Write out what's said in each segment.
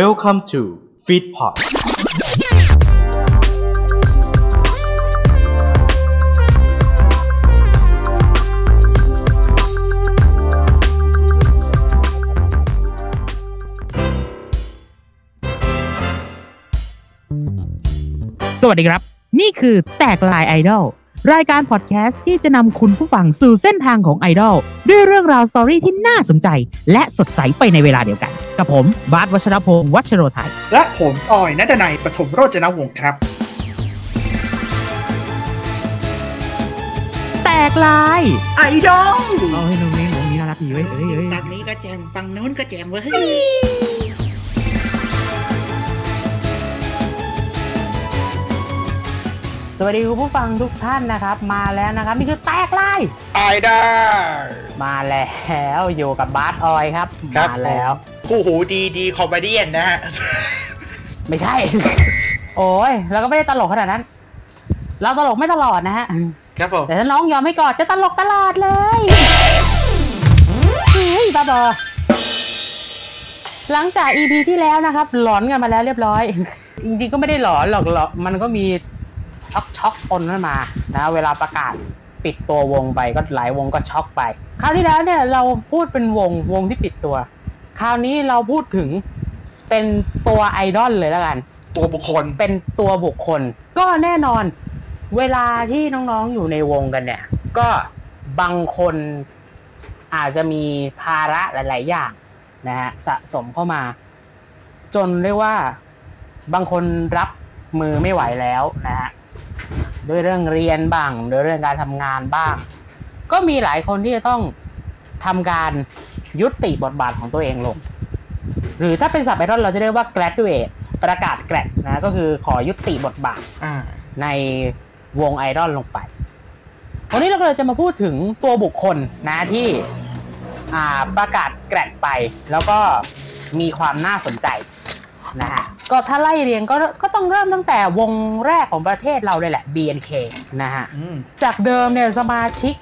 Welcome to Feedpot สวัสดีครับ นี่คือแตกลายไอดอลรายการพอดแคสต์ที่จะนำคุณผู้ฟังสู่เส้นทางของไอดอลด้วยเรื่องราว story ที่น่าสนใจ และสดใสไปในเวลาเดียวกัน กับผม บาสวัชรพงศ์วัชโรไทย และผมออยนัดนัยปฐมโรจนวงศ์ครับ แตกลายไอดอลเอาให้น้องนี้น้องนี้น่ารักดีเว้ยเอ้ยเอ้ยตังนี้ก็แจมตังนู้นก็แจมเว้ยสวัสดีคุณผู้ฟังทุกท่านนะครับ มาแล้วนะครับนี่คือแตกลายไอดอล มาแล้วอยู่กับบาสออยครับครับ มาแล้ว คู่หูดีดี comedy นะฮะ ไม่ใช่ โอ้ยเราก็ไม่ได้ตลกขนาดนั้น เราตลกไม่ตลอดนะฮะ ครับผม แต่ถ้าน้องยอมให้กอดจะตลกตลอดเลยเฮ้ยบ้าบอหลังจาก EP ที่แล้วนะครับ หลอนกันมาแล้วเรียบร้อย จริงๆก็ไม่ได้หลอนหรอกหรอกมันก็มีช็อกช็อกปนขึ้นมานะเวลาประกาศปิดตัววงไปก็หลายวงก็ช็อกไป คราวที่แล้วเนี่ยเราพูดเป็นวงวงที่ปิดตัว คราวนี้เราพูดถึงเป็นตัวไอดอลเลยแล้วกัน ตัวบุคคล เป็นตัวบุคคล ก็แน่นอน เวลาที่น้องๆอยู่ในวงกันเนี่ย ก็บางคนอาจจะมีภาระหลาย ๆ อย่างนะฮะสะสมเข้ามา จนเรียกว่าบางคนรับมือไม่ไหวแล้วนะฮะด้วยเรื่องเรียนบ้างด้วยเรื่องการทำงานบ้าง ก็มีหลายคนที่จะต้องทำการ ยุติบทบาทของตัวเองลง หรือถ้าเป็นสับไอดอลเราจะเรียกว่า graduate ประกาศแกรดนะก็คือขอยุติบทบาทอ่าในวงไอดอลลงไป วันนี้เราก็เลยจะมาพูดถึงตัวบุคคลนะที่อ่าประกาศแกรดไป แล้วก็มีความน่าสนใจนะฮะก็ถ้าไล่เรียงก็ก็ต้องเริ่มตั้งแต่วงแรกของประเทศเราเลยแหละ BNK นะฮะอืมจากเดิมเนี่ยสมาชิก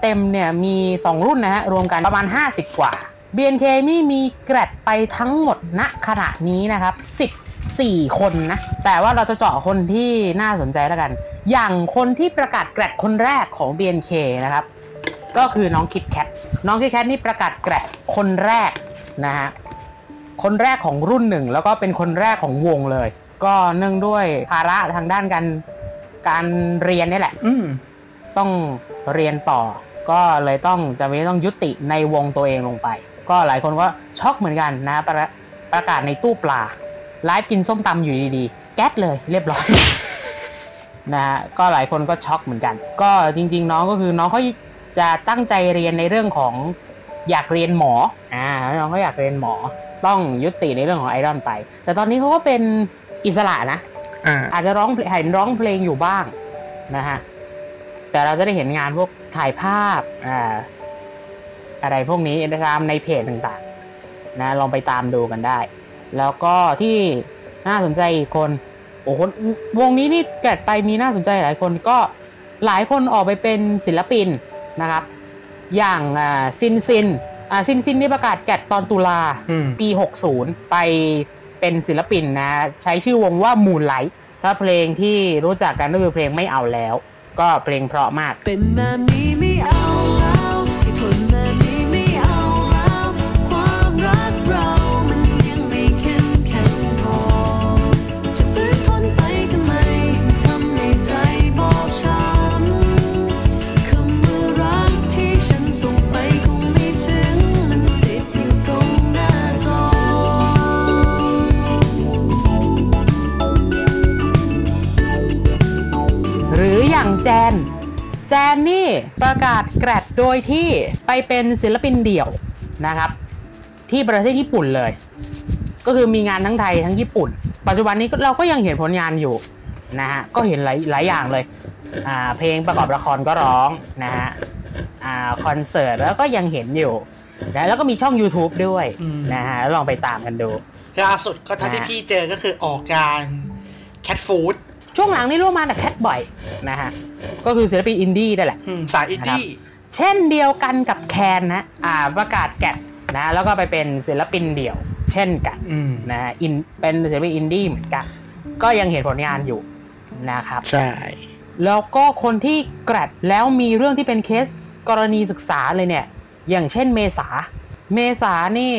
เต็มๆเนี่ยมี2รุ่นนะฮะรวมกันประมาณ 50 กว่า BNK นี่มีแกรดไปทั้งหมดณขณะนี้นะครับ14 คนนะ แต่ว่าเราจะเจาะคนที่น่าสนใจแล้วกัน อย่างคนที่ประกาศแกรดคนแรกของ BNK นะครับ ก็คือน้องคิดแคทน้องคิดแคทนี่ประกาศแกรดคนแรกนะฮะคนแรกของรุ่นหนึ่งแล้วก็เป็นคนแรกของวงเลย ก็เนื่องด้วยภาระทางด้านการการเรียนนี่แหละอืมต้อง เรียนต่อ ก็เลยต้องจะไม่ต้องยุติในวงตัวเองลงไป ก็หลายคนก็ช็อกเหมือนกันนะประประกาศในตู้ปลาไลฟ์กินส้มตำอยู่ดีๆ แก๊สเลยเรียบร้อยนะฮะก็หลายคนก็ช็อกเหมือนกัน ก็จริง ๆ น้องก็คือน้องเขาจะตั้งใจเรียนในเรื่องของอยากเรียนหมออ่าน้องก็อยากเรียนหมอ ต้องยุติในเรื่องของไอดอลไป แต่ตอนนี้เขาก็เป็นอิสระนะอ่าอาจจะร้องเพลงเห็นร้องเพลงอยู่บ้างนะฮะ แต่เราจะได้เห็นงานพวกถ่ายภาพอ่าอะไรพวกนี้นะครับในเพจต่างๆนะลองไปตามดูกันได้ แล้วก็ที่น่าสนใจอีกคนโอ้โหวงนี้นี่แกะไปมีน่าสนใจหลายคนก็หลายคนออกไปเป็นศิลปินนะครับ อย่างอ่าซินซินอ่าซินซินนี่ประกาศแกะตอนตุลาอืมปี 60 ไปเป็นศิลปินนะ ใช้ชื่อวงว่า Moonlight ถ้าเพลงที่รู้จักกันก็คือเพลงไม่เอาแล้ว ก็เพลงเพราะมากเป็นแบบนี้ไม่เอา ประกาศแกรดโดยที่ไปเป็นศิลปินเดี่ยวนะครับ ที่ประเทศญี่ปุ่นเลย ก็คือมีงานทั้งไทยทั้งญี่ปุ่น ปัจจุบันนี้เราก็ยังเห็นผลงานอยู่นะฮะก็เห็นหลายหลายอย่างเลยอ่าเพลงประกอบละครก็ร้องนะฮะอ่าคอนเสิร์ตแล้วก็ยังเห็นอยู่นะแล้วก็มีช่อง YouTube ด้วยอืม นะฮะลองไปตามกันดู ล่าสุดก็เท่าที่อ่าพี่เจอก็คือออกงานแคทฟู้ด ช่วงหลังนี่ร่วมมาแต่แคทบ่อยนะฮะก็คือศิลปินอินดี้นั่นแหละสายอินดี้ เช่นเดียวกันกับแคนนะอ่าประกาศแกะนะแล้วก็ไปเป็นศิลปินเดี่ยว เช่นกันอืม นะฮะอินเป็นศิลปินอินดี้เหมือนกันก็ยังเห็นผลงานอยู่นะครับ ใช่ แล้วก็คนที่ grad แล้วมีเรื่องที่เป็นเคสกรณีศึกษาเลยเนี่ย อย่างเช่นเมษา เมษานี่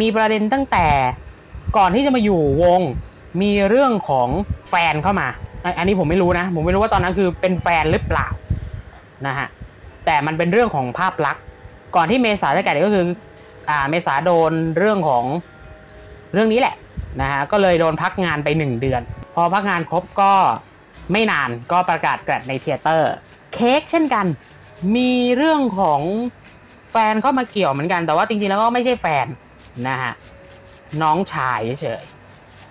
มีประเด็นตั้งแต่ก่อนที่จะมาอยู่วง มีเรื่องของแฟนเข้ามา อันนี้ผมไม่รู้นะ ผมไม่รู้ว่าตอนนั้นคือเป็นแฟนหรือเปล่านะฮะแต่มันเป็นเรื่องของภาพลักษณ์ก่อนที่เมษาจะแกรดก็คือ อ่าเมษาโดนเรื่องของเรื่องนี้แหละนะฮะก็เลยโดนพักงานไปหนึ่งเดือน พอพักงานครบก็ไม่นานก็ประกาศแกรดในเทเตอร์เค้กเช่นกัน มีเรื่องของแฟนเข้ามาเกี่ยวเหมือนกันแต่ว่าจริงๆแล้วก็ไม่ใช่แฟนนะฮะน้องชายเฉย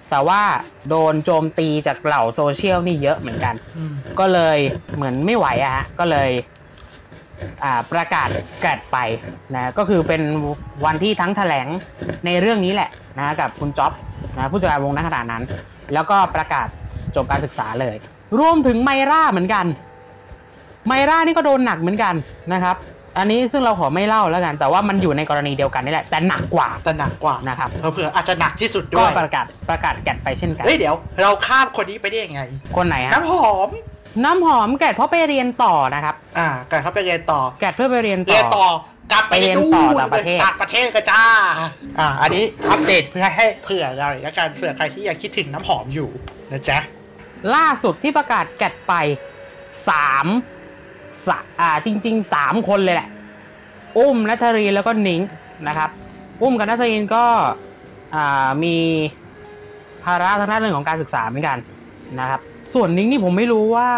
แต่ว่าโดนโจมตีจากเหล่าโซเชียลนี่เยอะเหมือนกันอืมก็เลยเหมือนไม่ไหวอะฮะ ก็เลยอ่าประกาศแกรดไปนะก็คือเป็นวันที่ทั้งแถลงในเรื่องนี้แหละนะกับคุณจ๊อบนะผู้จัดการวงณขณะนั้น แล้วก็ประกาศจบการศึกษาเลย รวมถึงไมร่าเหมือนกัน ไมร่านี่ก็โดนหนักเหมือนกันนะครับ อันนี้ซึ่งเราขอไม่เล่าแล้วกัน แต่ว่ามันอยู่ในกรณีเดียวกันนี่แหละ แต่หนักกว่าแต่หนักกว่านะครับเผื่อๆอาจจะหนักที่สุดด้ก็วยประกาศประกาศแกรดไปเช่นกันเฮ้ยเดี๋ยว เราข้ามคนนี้ไปได้ยังไง คนไหนฮะน้ำหอม น้ำหอมแกรดเพราะไปเรียนต่อนะครับ อ่ากันเขาไปเรียนต่อ แกรดเพื่อไปเรียนต่เรียนอต่อกลับไปไปเรียนนู่ต่อนต่างประเทศ ต่างประเทศกันจ้า อ่า อันนี้อัปเดตเพื่อให้เผื่อเราแล้วกันเผื่อใครที่ยังคิดถึงน้ำหอมอยู่นะจ๊ะ ล่าสุดที่ประกาศแกดไปสาม สะอ่าจริงๆสามคนเลยแหละ อุ้มนัทรีนแล้วก็นิงนะครับ อุ้มกับนัทรีนก็อ่ามีภาระทางด้านเรื่องของการศึกษาเหมือนกันนะครับ ส่วนนิงนี่ผมไม่รู้ว่า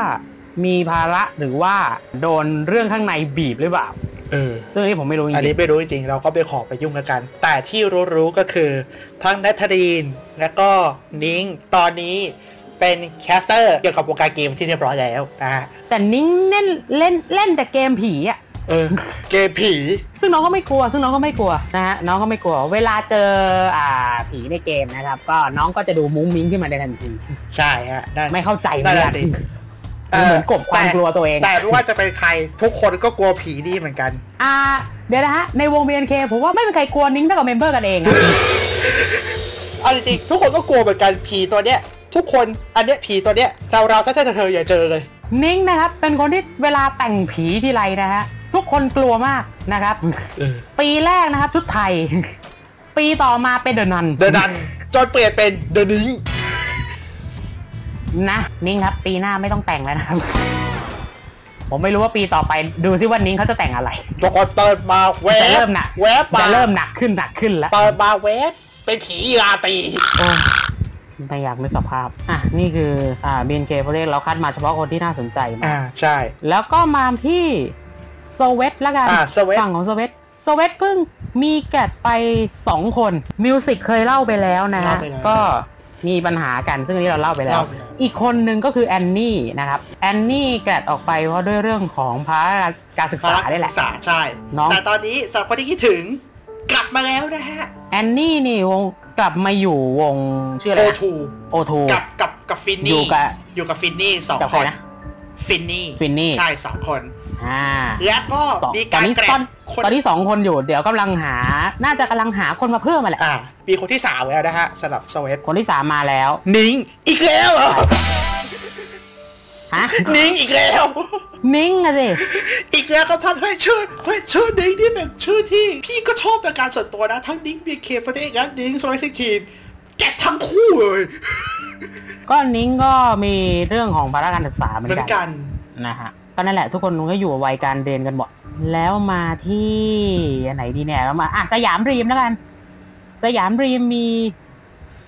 มีภาระหรือว่าโดนเรื่องข้างในบีบหรือเปล่าเออซึ่งอันนี้ผมไม่รู้จอันรินี้งไม่รู้จริงๆเราก็ไปขอไปยุ่งกัน แต่ที่รู้ๆก็คือ ทั้งนัทรีนและก็นิ้งตอนนี้ เป็น caster เกี่ยวกับวงการเกมที่เรียบร้อยแล้วนะฮะๆแต่นิ้งเล่นเล่นเล่นแต่เกมผีอะเออเกมผี ซึ่งน้องก็ไม่กลัว ซึ่งน้องก็ไม่กลัวนะฮะน้องก็ไม่กลัว เวลาเจออ่าผีในเกมนะครับ ก็น้องก็จะดูมุ้งมิ้งขึ้นมาในทันที ใช่ฮะนั่นไม่เข้าใจเหมืนั่นแหละนสิเหมือนกบความกลัวตัวเอง แต่ไม่ว่าจะเป็นใครทุกคนก็กลัวผีดีเหมือนกัน อ่า เดี๋ยวนะฮะ ในวง BNK ผมว่าไม่มีใครกลัวนิ้งเท่ากับ member กันเองอะเอาจริงๆทุกคนก็กลัวเหมือนกันผีตัวเนี้ย ทุกคนอันเนี้ยผีตัวเนี้ยเราเราถ้าเธออย่าเจอเลย นิ้งนะครับ เป็นคนที่เวลาแต่งผีทีไรนะฮะทุกคนกลัวมากนะครับ เออ ปีแรกนะครับชุดไทย ปีต่อมาเป็น The Nun The Nun จนเปลี่ยนเป็น The นิ้งนะนิ้งครับ ปีหน้าไม่ต้องแต่งแล้วนะครับ ผมไม่รู้ว่าปีต่อไปดูซิว่านิ้งเขาจะแต่งอะไร ปรากฏเปิดมาแวจะบเริ่มหนักแวบมาจะเริ่มหนักขึ้นหนักขึ้นแล้วเปิดมาแวบเป็นผีราตรีโอ้ย ไม่อยากนึกสภาพ อะ นี่คือ อ่า BNK โปรเจกต์เราคัดมาเฉพาะคนที่น่าสนใจมาอ่าใช่ แล้วก็มาที่ Sweat ละกันอ่า Sweat ฝั่งของ Sweat Sweat เพิ่งมี grad ไป 2 คนมิวสิกเคยเล่าไปแล้วนะฮะเล่าไปแล้ว ก็มีปัญหากันซึ่งอันนี้เราเล่าไปแล้วเล่าไปแล้วอีกคนหนึ่งก็คือแอนนี่นะครับแอนนี่ grad ออกไปเพราะด้วยเรื่องของภาระการศึกษาได้แหละศึกษาใช่ น้อง แต่ตอนนี้สำหรับคนที่คิดถึงกลับมาแล้วนะฮะ แอนนี่นี่วง กลับมาอยู่วงชื่ออะไร O2 โอทูกับกับกับฟินอยู่นี่กับอยู่กับฟินนี่สองกับคใครนนะฟินนี่ฟินนี่ใช่สองคนอ่าแล้วก็สองมีตอกานรนี้แกรตอนดคนตอนนี้สองคนอยู่เดี๋ยวกำลังหา น่าจะกำลังหาคนมาเพิ่มมาแหละอ่ามีคนที่สามแล้วนะฮะสำหรับสวีทคนที่สามมาแล้ว นิงอีกแล้วเหรอ ฮะนิงอีกแล้ว นิ้งอะสิอีกแล้วครับท่านเฮ้ยชื่อเฮ้ยชื่อนิงนี่เป็นชื่อที่ พี่ก็ชอบแต่การส่วนตัวนะ ทั้งนิ้ง BNK48 และนิ้ง Sweat Sixteen grad ทั้งคู่เลยก็นิ้งก็มีเรื่องของภาระการศึกษาเหมือนกันเหมือนกันนะฮะก็นั่นแหละทุกคนก็อยู่วัยการเรียนกันหมดแล้วมาที่อันไหนดีเนี่ยแล้วมาอะ Siam Dream แล้วกัน Siam Dream มี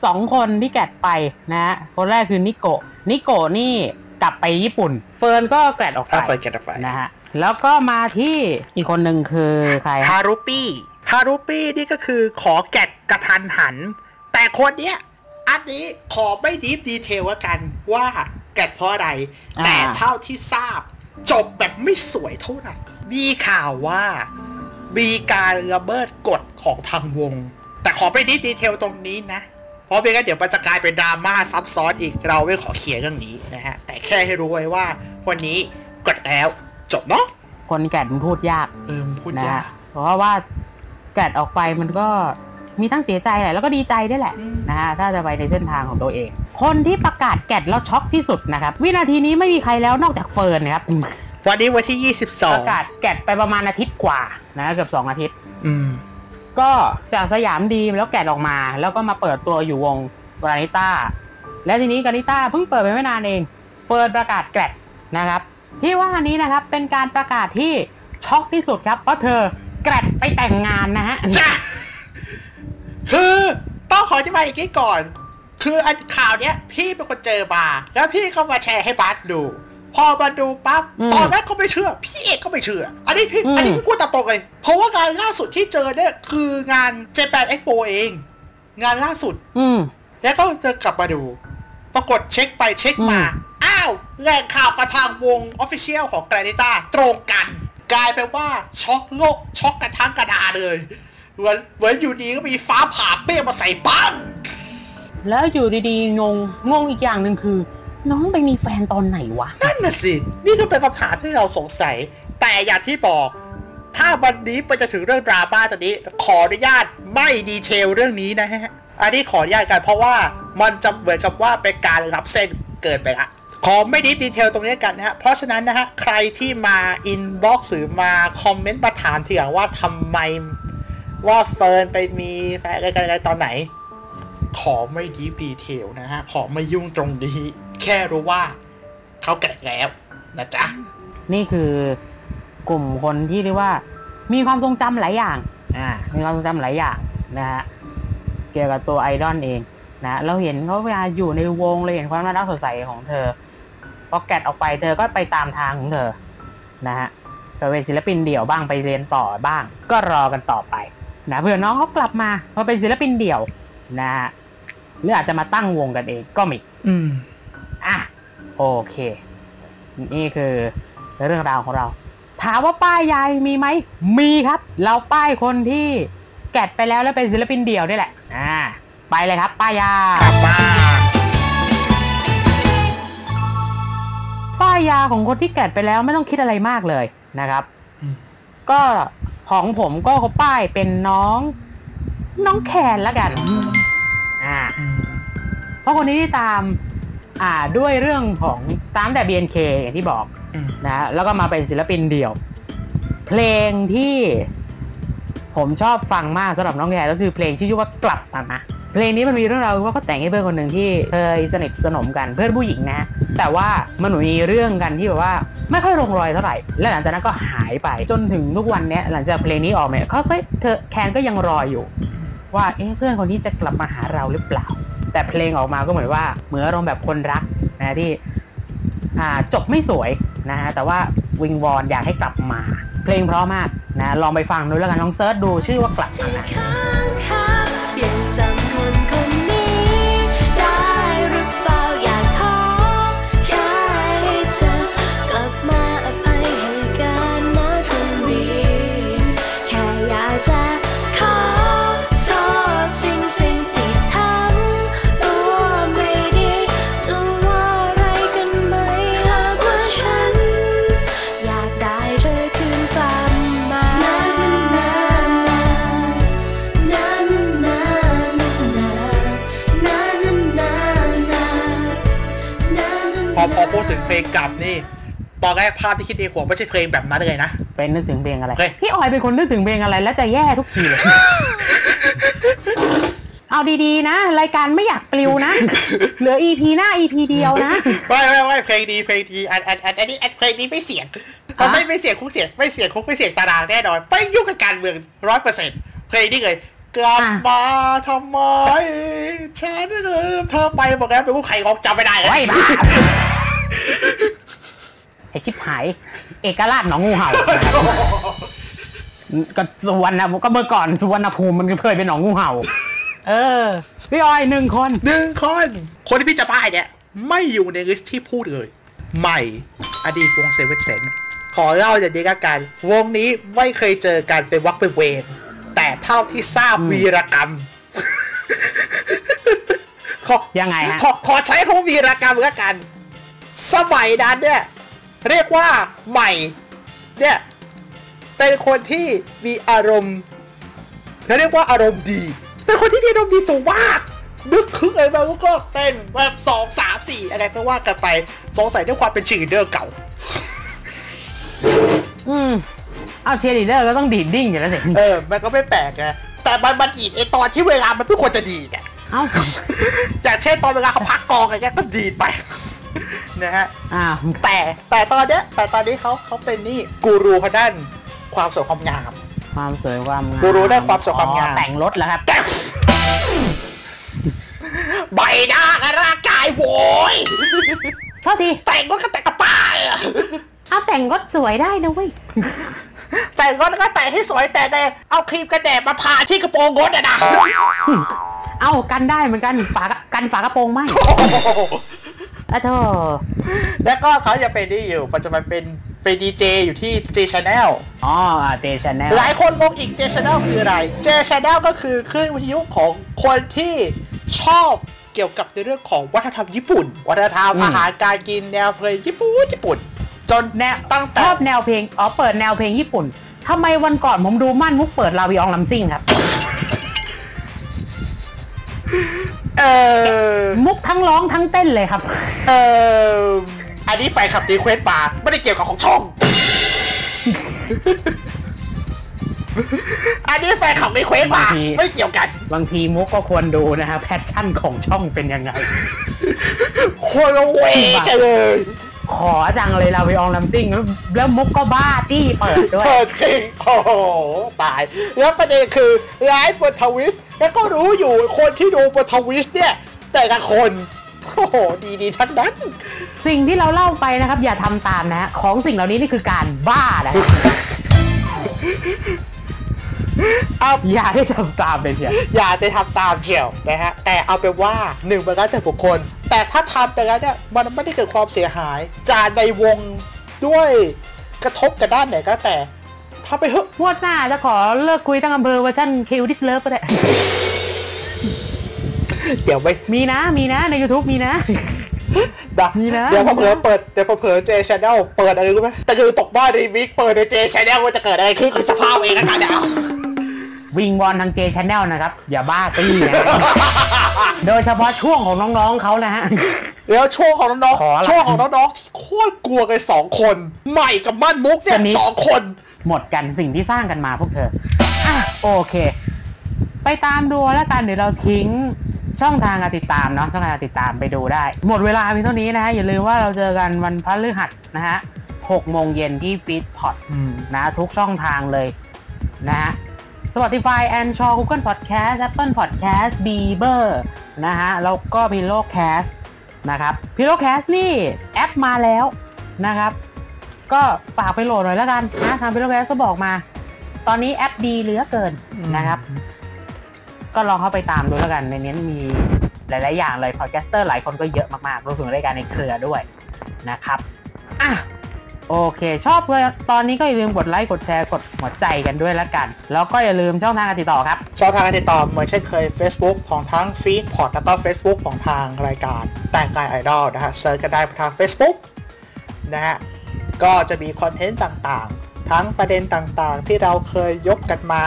สองคนที่แกดไปนะฮะคนแรกคือนิโกะนิโกะนี่ กลับไปญี่ปุ่น เฟิร์นก็แกดออกอะไปไฟแกะไฟนะฮะแล้วก็มาที่อีกคนหนึ่งคือใครฮาฮะรุปี้ฮารุปี้นี่ก็คือขอแกะกระทันหัน แต่คนเนี้ยอันนี้ขอไม่ดีฟดีเทลว่ากันว่าแกะเพราะอะไรอ่าแต่เท่าที่ทราบ จบแบบไม่สวยเท่าไหร่มีข่าวว่ามีการระเบิดกฎของทางวง แต่ขอไม่ deep detail ตรงนี้นะ เพราะไม่งั้นเดี๋ยวมันจะกลายเป็นดราม่าซับซ้อนอีกเราไม่ขอเขียนเรื่องนี้นะฮะ แต่แค่ให้รู้ไว้ว่าคนนี้ grad แล้วจบเนาะคน grad มันพูดยากเออมึงพูดนะยาฮะกเพราะว่า grad ออกไปมันก็มีทั้งเสียใจแหละแล้วก็ดีใจด้วยแหละอืมนะฮะถ้าจะไปในเส้นทางของตัวเอง คนที่ประกาศ grad แล้วช็อกที่สุดนะครับ วินาทีนี้ไม่มีใครแล้วนอกจากเฟิร์นนะครับวันนี้วันที่ประกาศ grad ไปประมาณอาทิตย์กว่านะเกือบสองอาทิตย์22อืม ก็จากสยามดีมแล้วแกะออกมา แล้วก็มาเปิดตัวอยู่วงกานิต้าและทีนี้กานิต้าเพิ่งเปิดไปไม่นานเอง เปิดประกาศแกะนะครับ ที่ว่านี้นะครับเป็นการประกาศที่ช็อกที่สุดครับ เพราะเธอแกะไปแต่งงานนะฮะจ้ะคือต้องขออธิบาอีกนิดก่อน คืออันข่าวเนี้ย พี่เป็นคนเจอมาแล้วพี่ก็มาแชร์ให้บัสดู พอมาดูปั๊บอืมตอนแรกก็ไม่เชื่อ พี่เอกก็ไม่เชื่อ อันนี้พี่อืมอันนี้พี่พูดตามตรงเลย เพราะว่างานล่าสุดที่เจอเนี่ยคืองาน Japan Expo เอง งานล่าสุด อืมแล้วก็จะกลับมาดู ปรากฏเช็คไปเช็คมาอืมอ้าวแหล่งข่าวประทางวงออฟฟิเชียลของแกรนิต้าตรงกัน กลายเป็นว่าช็อกโลกช็อกกันทั้งกระดาเลยเหมือนเหมือนอยู่ดีก็มีฟ้าผ่าเปี้ยงมาใส่ปังแล้วอยู่ดีๆงงงงอีกอย่างหนึ่งคือ น้องไปมีแฟนตอนไหนวะ นั่นน่ะสิ นี่ก็เป็นคำถามที่เราสงสัย แต่อย่างที่บอก ถ้าวันนี้ไปจะถึงเรื่องดราม่าตอนนี้ ขออนุญาตไม่ detail เรื่องนี้นะฮะ อันนี้ขออนุญาตกันเพราะว่ามันจะเหมือนกับว่าเป็นการล้ำเส้นเกินไปละขอไม่ deep detail ตรงนี้กันนะฮะ เพราะฉะนั้นนะฮะ ใครที่มา inbox หรือมาคอมเมนต์มาถามทีหลังว่าทำไมว่าเฟิร์นไปมีแฟนอะไรกันอะไรตอนไหน ขอไม่ deep detail นะฮะ ขอไม่ยุ่งตรงนี้ แค่รู้ว่าเขาแก่แล้วนะจ๊ะ นี่คือกลุ่มคนที่เรียกว่า มีความทรงจำหลายอย่าง อ่า มีความทรงจำหลายอย่างนะฮะ เกี่ยวกับตัวไอดอลเองนะ เราเห็นเขาเวลาอยู่ในวงเราเห็นความน่ารักสดใสของเธอ พอแกะออกไปเธอก็ไปตามทางของเธอ นะฮะไปเป็นศิลปินเดี่ยวบ้างไปเรียนต่อบ้าง ก็รอกันต่อไปนะเผื่อน้องเขากลับมาพอเป็นศิลปินเดี่ยว นะฮะหรืออาจจะมาตั้งวงกันเองก็มีอืม อะโอเค นี่คือเรื่องราวของเรา ถามว่าป้ายยายมีไหม มีครับ เราป้ายคนที่แกะไปแล้วแล้วเป็นศิลปินเดี่ยวนี่แหละ อ่า ไปเลยครับ ป้ายยากลับมาป้ายยาของคนที่แกะไปแล้วไม่ต้องคิดอะไรมากเลยนะครับอืมก็ของผมก็เขาป้ายเป็นน้องน้องแคนแล้วกัน อ่าอืมเพราะคนนี้ที่ตาม อ่าด้วยเรื่องของตามแต่ BNK อย่างที่บอกอืมนะฮะแล้วก็มาเป็นศิลปินเดี่ยว เพลงที่ผมชอบฟังมากสำหรับน้องแกก็คือเพลงที่ชื่อว่ากลับมานะเพลงนี้มันมีเรื่องราวว่าเขาแต่งให้เพื่อนคนหนึ่งที่เคยสนิทสนมกันเพื่อนผู้หญิงนะ แต่ว่ามันมีเรื่องกันที่แบบว่าไม่ค่อยลงรอยเท่าไหร่ และหลังจากนั้นก็หายไปจนถึงทุกวันเนี้ยหลังจากเพลงนี้ออกเนี่ยเขาก็เธอแคนก็ยังรออยู่ ว่าเอ๊ะเพื่อนคนนี้จะกลับมาหาเราหรือเปล่า แต่เพลงออกมาก็เหมือนว่าเหมือนอารมณ์แบบคนรักนะที่จบไม่สวยนะฮะแต่ว่าวิงวอนอยากให้กลับมา เพลงเพราะมากนะลองไปฟังดูแล้วกันลองเซิร์ชดูชื่อว่ากลับมา อนแรกภาพที่คิดในหัวไม่ใช่เพลงแบบนั้นเลยนะ เป็นนึกถึงเพลงอะไร โอเค พี่ออยเป็นคนนึกถึงเพลงอะไร แล้วจะแย่ทุกทีเลย เอาดีๆนะ รายการไม่อยากปลิวนะ เหลือ EP หน้า EP เดียวนะ ไม่ไม่ไม่เพลงดีเพลงดีอันอันอันอันนี้อันเพลงนี้ไม่เสียงมันไม่ไม่เสียงคุกเสียงไม่เสียงคุกไม่เสียงตารางแน่นอนไม่ยุ่งกับการเมืองร้อยเปอร์เซ็นต์เพลงนี้เลยกลับมาทำไมฉันลืมเธอไปบอกแล้วเป็นผู้ใครร้องจำไม่ได้แล้ว ไว้บ้า ไอชิบหาย เอกราชหนองงูเห่าก็สุวรรณก็เมื่อก่อนสุวรรณภูมิมันเคยเป็นหนองงูเห่า เออ พี่ออยหนึ่งคนหนึ่งคน คนที่พี่จะป้ายเนี่ย ไม่อยู่ใน list ที่พูดเลย ใหม่ อดีตวง Seventh Sense ขอเล่าอย่างนี้ละกัน วงนี้ไม่เคยเจอกันเป็นวักเป็นเวรแต่เท่าที่ทราบอืมวีรกรรมขอยังไงฮะขอขอใช้คำว่าวีรกรรมแล้วกัน สมัยนั้นเนี่ย เรียกว่าใหม่เนี่ยเป็นคนที่มีอารมณ์เขาเรียกว่าอารมณ์ดีเป็นคนที่มีอารมณ์ดีสูงมากนึกคึกเลยมาแล้วก็เต้นแบบสองสามสี่อะไรก็ว่ากันไปสงสัยด้วยความเป็นเชียร์ลีดเดอร์เก่า อืมเอาเชียร์ลีดเดอร์ก็ต้องดีดดิ้งอยู่แล้วสิเออ มันก็ไม่แปลกไงแต่มันมันอีบไอตอนที่เวลามันไม่ควรจะดีดอะเอ้าอย่างเช่นตอนเวลาเขาพักกองอะไรเงี้ยก็ดีดไป นะฮะ อ้าวแต่แต่ตอนเนี้ยแต่ตอนนี้เขาเขาเป็นนี่กูรูเขาด้านความสวยความงาม ความสวยความงามกูรู้ได้ความสวยความงาม อ๋อแต่งรถแล้วครับ แต่ ใบหน้ากับร่างกายโว้ยโทษทีแต่งก็แต่งกระป๋าอะเอาแต่งรถสวยได้นะเว้ย แต่งก็ก็แต่งให้สวยแต่แต่เอาครีมกันแดดมาทาที่กระโปรงรถอะนะ เอากันได้เหมือนกันฝากันฝากระโปรงไหม อะโธ่แล้วก็เขาจะเป็นนี่อยู่ปัจจุบันเป็นเป็นดีเจอยู่ที่ J Channel อ๋อเจชแนลหลายคนงงอีก J Channel คืออะไร J Channel ก็คือคลื่นวิทยุของคนที่ชอบเกี่ยวกับในเรื่องของวัฒนธรรมญี่ปุ่น วัฒนธรรมอาหารการกินแนวเพลงญี่ปุ่นญี่ปุ่น จนแนวตั้งแต่ชอบแนวเพลงอ๋อเปิดแนวเพลงญี่ปุ่นทำไมวันก่อนผมดูมั่นมุกเปิดลาวิอองลัมซิ่งครับ เออมุกทั้งร้องทั้งเต้นเลยครับ เอออันนี้แฟนคลับรีเควสมาไม่ได้เกี่ยวกับของช่อง อันนี้แฟนคลับรีเควสมาบางที ไม่เกี่ยวกัน บางทีมุกก็ควรดูนะฮะ passion ของช่องเป็นยังไงคนละเวกันเลย ขอจังเลยลาวิอองลัมซิ่งแล้วแล้วมุกก็บ้าจี้เปิดด้วยเออจริง โอ้โห ตาย แล้วประเด็นคือไลฟ์บนทวิสแล้วก็รู้อยู่คนที่ดูบนทวิสเนี่ย แต่ละคน โอ้โห ดีๆทั้งนั้น สิ่งที่เราเล่าไปนะครับ อย่าทำตามนะฮะของสิ่งเหล่านี้นี่คือการบ้านะฮะ เอาอย่าได้ทำตามเลยเชียวอย่าไปทำตามเชียวนะฮะแต่เอาเป็นว่าหนึ่งมันก็แต่บุคคล แต่ถ้าทำไปแล้วเนี่ยมันไม่ได้เกิดความเสียหายจานในวงด้วยกระทบกับด้านไหนก็แต่ถ้าไปเถอะงวดหน้าจะขอเลิกคุยตั้งอำเภอเวอร์ชันคิวดิสเลิฟก็ได้เดี๋ยวไม่มีนะมีนะใน YouTube มีนะดักมีนะเดี๋ยวพอเผลอเปิดเดี๋ยวพอเผลอเจชแนลเปิดอะไรรู้ไหมแต่คือตกบ้านรีมิกเปิดในเจชแนลว่าจะเกิดอะไรขึ้นกับสภาพเองนะคะเนี่ยวิ งวอนทางเจชแนลนะครับ อย่าบ้าตี้นะ โดยเฉพาะช่วงของน้องๆเขานะฮะ แล้วช่วงของน้องขอละๆช่วงของน้องๆที่โคตรกลัวกันสองคน ใหม่กับมั่นมุกเนี่สยนิท สองคน หมดกันสิ่งที่สร้างกันมาพวกเธออะโอเค ไปตามดูแล้วกันเดี๋ยวเราทิ้งช่องทางการติดตามเนาะช่องทางการติดตามไปดูได้ หมดเวลาเพียงเท่านี้นะฮะ อย่าลืมว่าเราเจอกันวันพฤหัสนะฮะ6โมงเย็นที่ฟีดพอดนะทุกช่องทางเลยนะฮะ Spotify and s h o Google Podcast Apple Podcast Breaker นะฮะแล้วก็ Pillowcast นะครับ Pillowcast นี่แอปมาแล้วนะครับ ก็ฝากไปโหลดหน่อยแล้วกันนะทาง Pillowcast ก็บอกมา ตอนนี้แอปดีเหลือเกินนะครับ ก็ลองเข้าไปตามดูแล้วกัน ในนี้มีหลาย ๆ อย่างเลย podcaster หลายคนก็เยอะมากๆรวมถึงรายการในเครือด้วยนะครับอะ โอเค ชอบเลยตอนนี้ก็อย่าลืมกดไลค์กดแชร์กดหัวใจกันด้วยแล้วกัน แล้วก็อย่าลืมช่องทางการติดต่อครับ ช่องทางการติดต่อเหมือนเช่นเคย Facebook ของทั้งฟีดพอดแล้วก็ Facebook ของทางรายการแต่งกายไอดอลนะฮะ search กันได้ทาง Facebook นะฮะก็จะมีคอนเทนต์ต่างๆ ทั้งประเด็นต่างๆ ที่เราเคยยกกันมา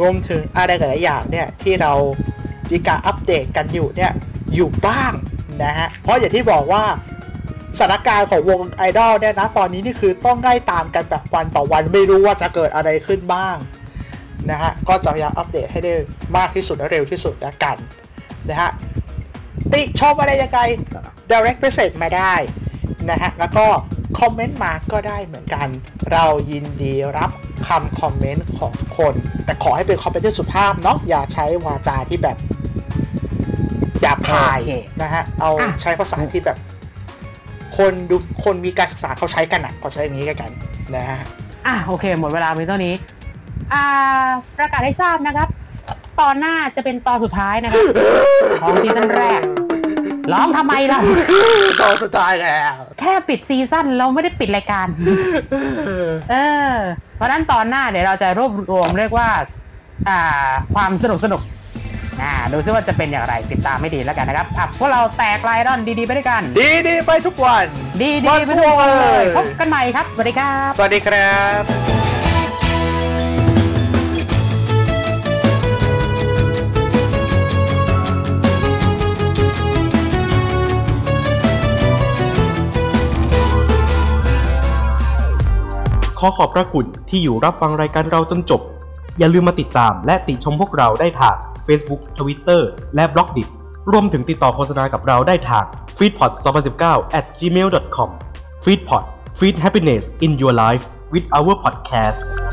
รวมถึงอะไรหลายอย่างเนี่ยที่เรามีการอัปเดตกันอยู่เนี่ยอยู่บ้างนะฮะเพราะอย่างที่บอกว่า สถานการณ์ของวงไอดอลเนี่ยนะตอนนี้นี่คือต้องไล่ตามกันแบบวันต่อวันไม่รู้ว่าจะเกิดอะไรขึ้นบ้างนะฮะก็จะพยายามอัปเดตให้ได้มากที่สุดและเร็วที่สุดแล้วกันนะฮะติชมอะไรยังไง direct message มาได้นะฮะแล้วก็คอมเมนต์มาก็ได้เหมือนกัน เรายินดีรับคำคอมเมนต์ของทุกคน แต่ขอให้เป็นคอมเมนต์ที่สุภาพเนาะอย่าใช้วาจาที่แบบหยาบคายโอเคนะฮะเอาอะใช้ภาษาที่แบบ คนดูคนมีการศึกษาเขาใช้กันอะเขาใช้อย่างนี้กันนะฮะอะโอเค หมดเวลาไปเท่านี้ อ่า ประกาศให้ทราบนะครับ ตอนหน้าจะเป็นตอนสุดท้ายนะครับ ของซีซั่นแรก ร้องทำไมล่ะ ตอนสุดท้ายแล้ว แค่ปิดซีซั่นเราไม่ได้ปิดรายการ เออ เพราะฉะนั้นตอนหน้าเดี๋ยวเราจะรวบรวมเรียกว่า อ่า ความสนุกสนุก นะดูซิว่าจะเป็นอย่างไรติดตามไม่ดีแล้วกันนะครับอะพวกเราแตกไลดอนดีๆไปด้วยกัน ดีดีไปทุกวัน ดีดีไปทุกวันเลยพบกันใหม่ครับสวัสดีครับ สวัสดีครับขอขอบพระคุณที่อยู่รับฟังรายการเราจนจบ อย่าลืมมาติดตามและติดชมพวกเราได้ทาง Facebook Twitter และ b l o g d i t รวมถึงติดต่อโฆษณากับเราได้ทาง f e e d p o d 2019 at gmail.com f e e d p o d Feed Happiness in Your Life with our podcast